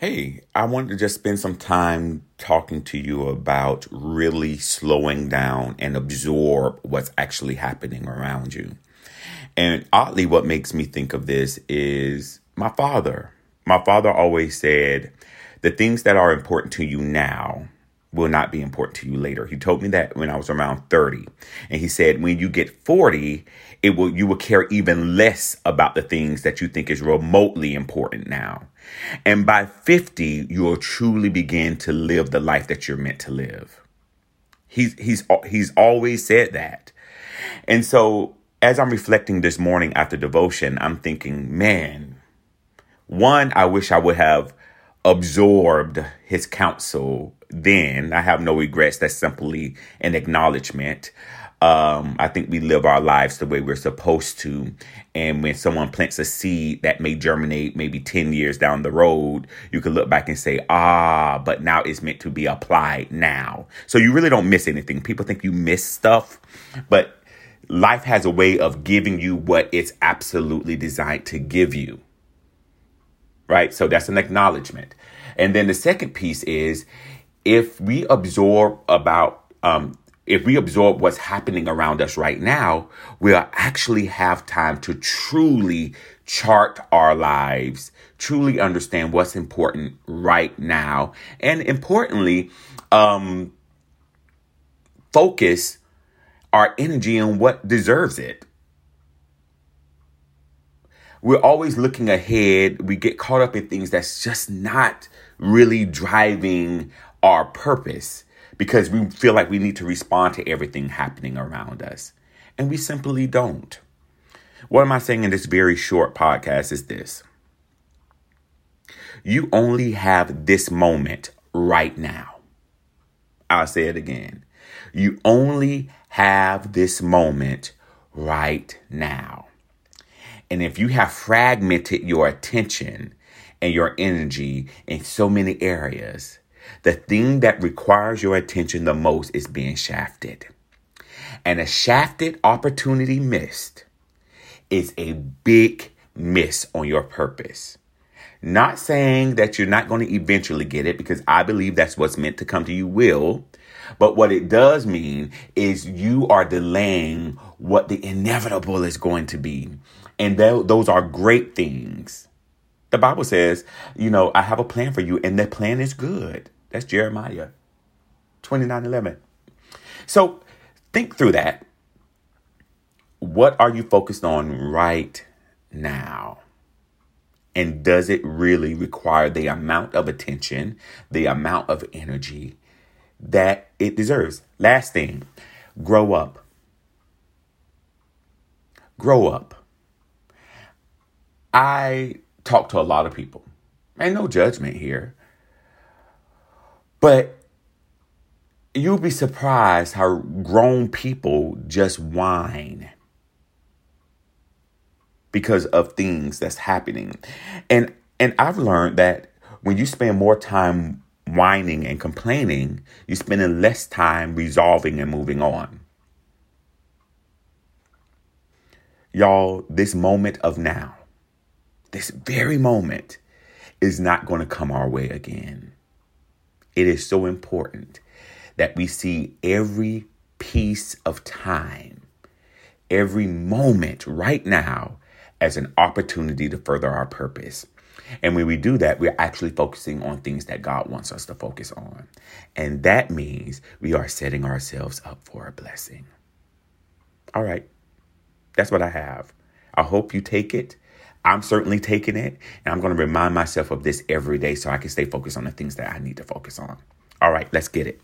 Hey, I wanted to just spend some time talking to you about really slowing down and absorb what's actually happening around you. And oddly, what makes me think of this is my father. My father always said, the things that are important to you now will not be important to you later. He told me that when I was around 30. And he said when you get 40, it will you will care even less about the things that you think is remotely important now. And by 50, you will truly begin to live the life that you're meant to live. He's he's he's always said that. And so as I'm reflecting this morning after devotion, I'm thinking, man, one, I wish I would have absorbed his counsel then. I have no regrets. That's simply an acknowledgement. Um, I think we live our lives the way we're supposed to. And when someone plants a seed that may germinate maybe 10 years down the road, you can look back and say, ah, but now it's meant to be applied now. So you really don't miss anything. People think you miss stuff, but life has a way of giving you what it's absolutely designed to give you. Right? So that's an acknowledgement. And then the second piece is if we absorb about um, if we absorb what's happening around us right now, we'll actually have time to truly chart our lives, truly understand what's important right now, and importantly, um, focus our energy on what deserves it. We're always looking ahead. We get caught up in things that's just not really driving our purpose because we feel like we need to respond to everything happening around us. And we simply don't. What am I saying in this very short podcast is this you only have this moment right now. I'll say it again. You only have this moment right now. And if you have fragmented your attention and your energy in so many areas, the thing that requires your attention the most is being shafted. And a shafted opportunity missed is a big miss on your purpose. Not saying that you're not going to eventually get it because I believe that's what's meant to come to you will. But what it does mean is you are delaying what the inevitable is going to be. And th- those are great things. The Bible says, you know, I have a plan for you, and that plan is good. That's Jeremiah 29 11. So think through that. What are you focused on right now? And does it really require the amount of attention, the amount of energy that it deserves? Last thing, grow up. Grow up. I talk to a lot of people, and no judgment here. But you'll be surprised how grown people just whine because of things that's happening. And and I've learned that when you spend more time whining and complaining, you're spending less time resolving and moving on. Y'all, this moment of now, this very moment is not going to come our way again. It is so important that we see every piece of time, every moment right now as an opportunity to further our purpose. And when we do that, we're actually focusing on things that God wants us to focus on. And that means we are setting ourselves up for a blessing. All right. That's what I have. I hope you take it. I'm certainly taking it, and I'm going to remind myself of this every day so I can stay focused on the things that I need to focus on. All right, let's get it.